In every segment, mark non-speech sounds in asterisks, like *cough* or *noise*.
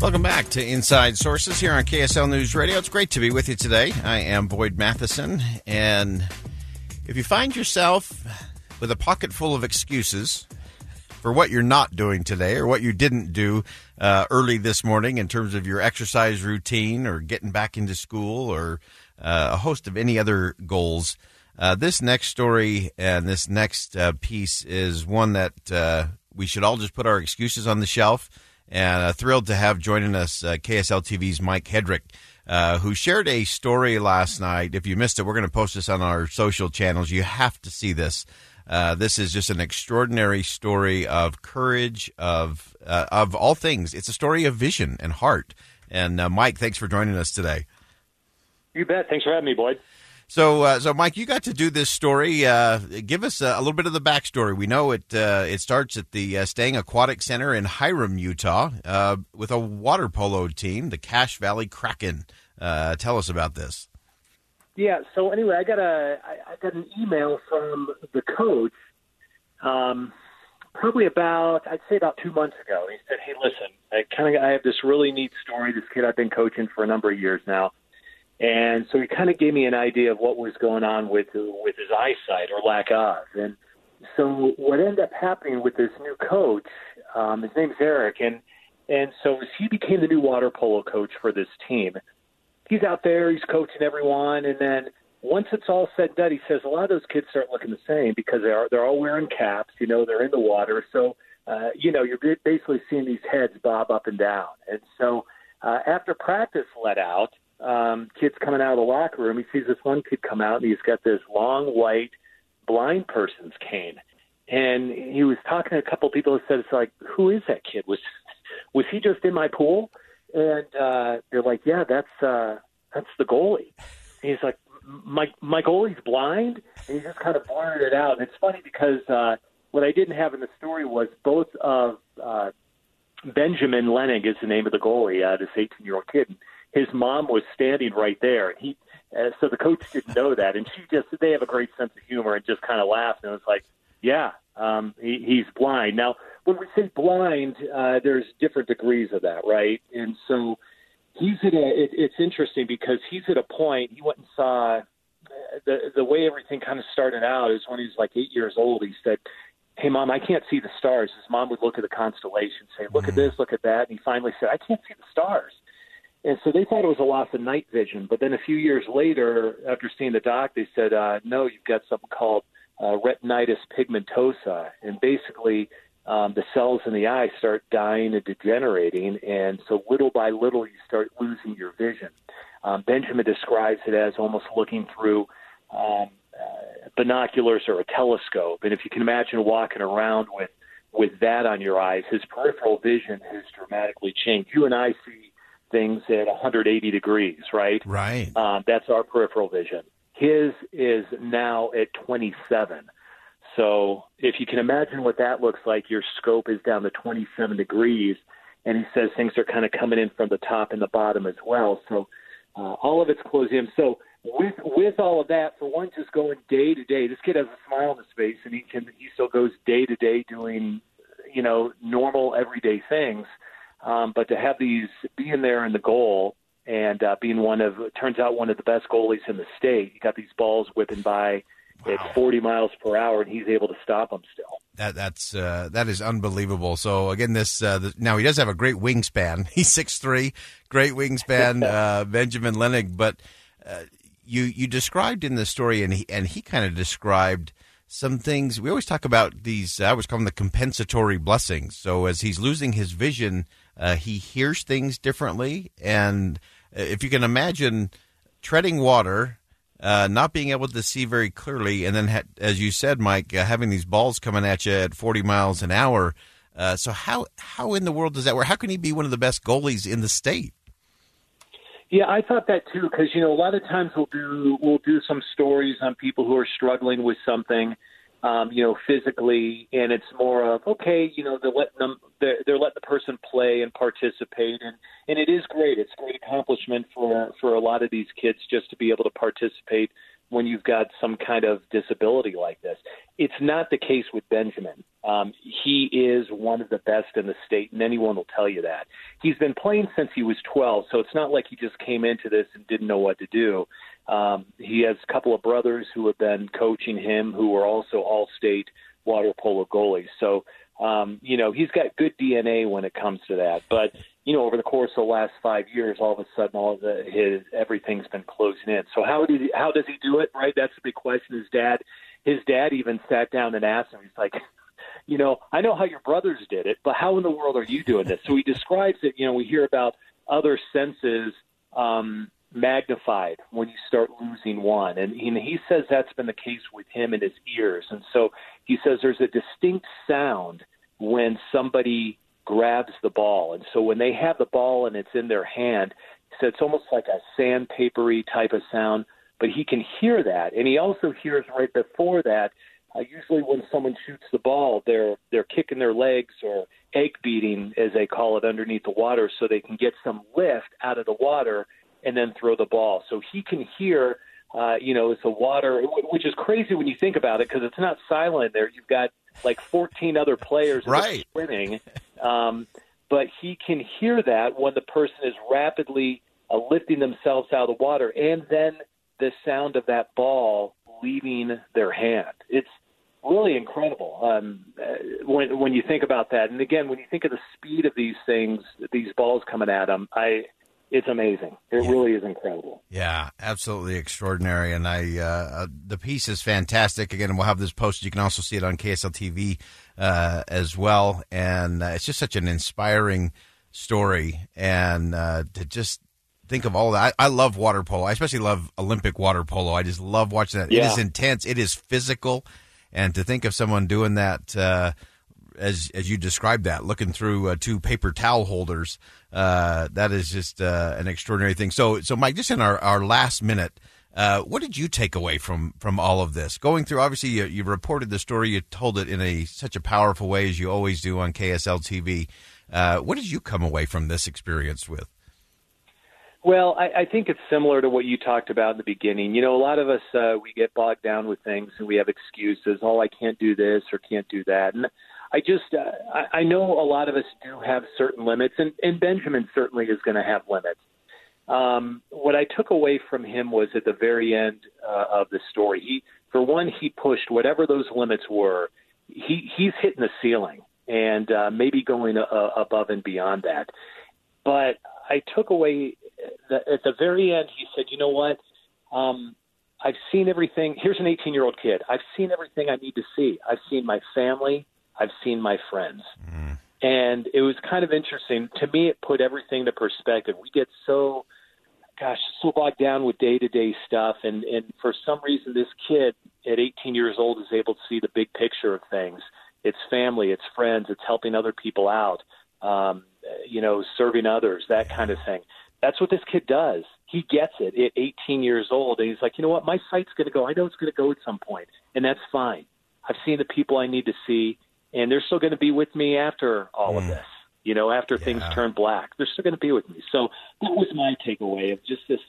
Welcome back to Inside Sources here on KSL News Radio. It's great to be with you today. I am Boyd Matheson, and if you find yourself with a pocket full of excuses for what you're not doing today or what you didn't do uh, early this morning in terms of your exercise routine or getting back into school or uh, a host of any other goals, uh, this next story and this next uh, piece is one that uh, we should all just put our excuses on the shelf and uh, thrilled to have joining us uh, KSL TV's Mike Hedrick, uh, who shared a story last night. If you missed it, we're going to post this on our social channels. You have to see this. Uh, this is just an extraordinary story of courage, of uh, of all things. It's a story of vision and heart. And uh, Mike, thanks for joining us today. You bet. Thanks for having me, Boyd. So, uh, so Mike, you got to do this story. Uh, give us a, a, little bit of the backstory. We know it. Uh, it starts at the uh, Stang Aquatic Center in Hyrum, Utah, uh, with a water polo team, the Cache Valley Kraken. Uh, tell us about this. Yeah. So anyway, I got a I, I got an email from the coach. Um, probably about I'd say about two months ago. He said, "Hey, listen, I kind of I have this really neat story. This kid I've been coaching for a number of years now." And so he kind of gave me an idea of what was going on with with his eyesight or lack of. And so what ended up happening with this new coach, um, his name's Eric, and and so he became the new water polo coach for this team. He's out there, he's coaching everyone, and then once it's all said and done, he says a lot of those kids start looking the same because they are they're all wearing caps, you know, they're in the water, so uh, you know you're basically seeing these heads bob up and down. And so uh, after practice let out um, kids coming out of the locker room, he sees this one kid come out and he's got this long white blind person's cane. And he was talking to a couple people who said, "It's like, who is that kid? Was was he just in my pool?" And uh, they're like, "Yeah, that's uh, that's the goalie." And he's like, "My my goalie's blind," and he just kind of blurted it out. And it's funny because uh, what I didn't have in the story was both of uh, Benjamin Lenig is the name of the goalie, uh, this 18 year old kid his mom was standing right there, and he. Uh, so the coach didn't know that, and she just they have a great sense of humor and just kind of laughed and was like, "Yeah, um, he, he's blind." Now, when we say blind, uh, there's different degrees of that, right? And so he's at a. It, it's interesting because he's at a point. He went and saw uh, the the way everything kind of started out is when he was like eight years old. He said, "Hey, mom, I can't see the stars." His mom would look at the constellation, say, "Look at this, look at that," and he finally said, "I can't see the stars." And so they thought it was a loss of night vision. But then a few years later, after seeing the doc, they said, uh, no, you've got something called uh, retinitis pigmentosa. And basically, um, the cells in the eye start dying and degenerating. And so little by little, you start losing your vision. Um, Benjamin describes it as almost looking through um, uh, binoculars or a telescope. And if you can imagine walking around with, with that on your eyes, his peripheral vision has dramatically changed. You and I see things at 180 degrees, right? Right. Um, that's our peripheral vision. His is now at 27. So if you can imagine what that looks like, your scope is down to 27 degrees, and he says things are kind of coming in from the top and the bottom as well. So uh, all of it's closed in. So with with all of that, for one, just going day to day. This kid has a smile on his face, and he can he still goes day to day doing you know normal everyday things. Um, but to have these being there in the goal and uh, being one of turns out one of the best goalies in the state, you got these balls whipping by wow. at 40 miles per hour, and he's able to stop them still. That that's uh, that is unbelievable. So again, this uh, the, now he does have a great wingspan. *laughs* He's six three, great wingspan, *laughs* uh, Benjamin Lenig. But uh, you you described in the story, and he and he kind of described some things. We always talk about these. I always call them the compensatory blessings. So as he's losing his vision, uh, he hears things differently, and uh, if you can imagine treading water uh, not being able to see very clearly, and then, ha- as you said, Mike, uh, having these balls coming at you at 40 miles an hour. Uh, so how how in the world does that work? How can he be one of the best goalies in the state? Yeah, I thought that too because you know a lot of times we'll do we'll do some stories on people who are struggling with something, um, you know, physically, and it's more of okay, you know, they're letting them they're, they're letting the person play and participate, and and it is great. It's a great accomplishment for for a lot of these kids just to be able to participate when you've got some kind of disability like this. It's not the case with Benjamin. Um, he is one of the best in the state, and anyone will tell you that. He's been playing since he was 12, so it's not like he just came into this and didn't know what to do. Um, he has a couple of brothers who have been coaching him, who are also all-state water polo goalies. So, um, you know, he's got good DNA when it comes to that. But you know, over the course of the last five years, all of a sudden, all of the, his everything's been closing in. So how did he, how does he do it? Right, that's the big question. His dad, his dad even sat down and asked him. He's like, you know, I know how your brothers did it, but how in the world are you doing this? So he describes it. You know, we hear about other senses um, magnified when you start losing one, and, and he says that's been the case with him and his ears. And so he says there's a distinct sound when somebody grabs the ball. And so when they have the ball and it's in their hand, so it's almost like a sandpapery type of sound, but he can hear that. And he also hears right before that, uh, usually when someone shoots the ball, they're they're kicking their legs or egg beating, as they call it, underneath the water, so they can get some lift out of the water and then throw the ball. So he can hear, uh, you know, it's the water, which is crazy when you think about it because it's not silent there. You've got like 14 other players right. swimming, um, but he can hear that when the person is rapidly uh, lifting themselves out of the water, and then the sound of that ball leaving their hand. It's really incredible um, uh, when when you think about that. And again, when you think of the speed of these things, these balls coming at them, I it's amazing. It yeah. really is incredible. Yeah, absolutely extraordinary. And I, uh, uh, the piece is fantastic. Again, we'll have this posted. You can also see it on KSL TV uh, as well. And uh, it's just such an inspiring story. And uh, to just think of all that, I, I, love water polo. I especially love Olympic water polo. I just love watching that. Yeah. It is intense. It is physical. And to think of someone doing that uh, as as you described that, looking through uh, two paper towel holders, uh, that is just uh, an extraordinary thing. So, so Mike, just in our, our last minute, uh, what did you take away from from all of this? Going through, obviously, you, you reported the story, you told it in a such a powerful way as you always do on KSL TV. Uh, what did you come away from this experience with? Well, I, I think it's similar to what you talked about in the beginning. You know, a lot of us uh, we get bogged down with things and we have excuses. Oh, I can't do this or can't do that. And I just uh, I, I know a lot of us do have certain limits, and, and Benjamin certainly is going to have limits. Um, what I took away from him was at the very end uh, of the story. He, for one, he pushed whatever those limits were. He he's hitting the ceiling and uh, maybe going uh, above and beyond that. But I took away that at the very end. He said, "You know what? Um, I've seen everything. Here's an 18 year old kid. I've seen everything I need to see. I've seen my family. I've seen my friends. Mm. And it was kind of interesting. To me, it put everything to perspective. We get so, gosh, so bogged down with day to day stuff. And, and for some reason, this kid at 18 years old is able to see the big picture of things. It's family, it's friends, it's helping other people out, um, you know, serving others, that kind of thing. That's what this kid does. He gets it at 18 years old. And he's like, you know what? My sight's going to go. I know it's going to go at some point, and that's fine. I've seen the people I need to see and they're still going to be with me after all mm. of this. You know, after yeah. things turn black, they're still going to be with me. So that was my takeaway of just this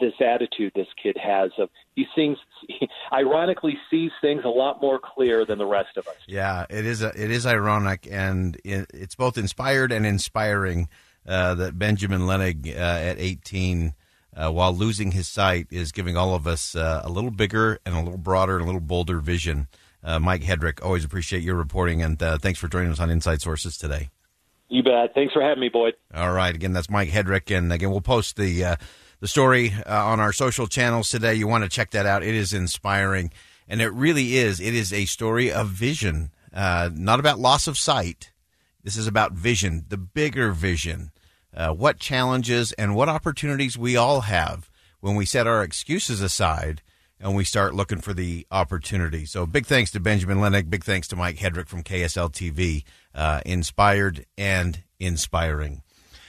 this attitude this kid has of he seems he ironically sees things a lot more clear than the rest of us. Yeah, it is a, it is ironic and it, it's both inspired and inspiring uh, that Benjamin Lenig uh, at 18 uh, while losing his sight is giving all of us uh, a little bigger and a little broader and a little bolder vision uh, Mike Hedrick. Always appreciate your reporting, and uh, thanks for joining us on Inside Sources today. You bet. Thanks for having me, Boyd. All right. Again, that's Mike Hedrick, and again, we'll post the uh, the story uh, on our social channels today. You want to check that out. It is inspiring, and it really is. It is a story of vision, uh, not about loss of sight. This is about vision, the bigger vision. Uh, what challenges and what opportunities we all have when we set our excuses aside and we start looking for the opportunity. So big thanks to Benjamin Lenig. Big thanks to Mike Hedrick from KSL TV. Uh, inspired and inspiring.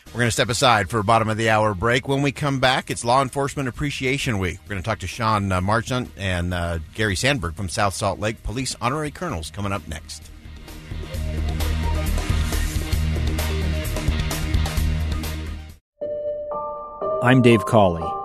We're going to step aside for a bottom of the hour break. When we come back, it's Law Enforcement Appreciation Week. We're going to talk to Sean uh, Marchant and uh, Gary Sandberg from South Salt Lake Police Honorary Colonels coming up next. I'm Dave Cawley,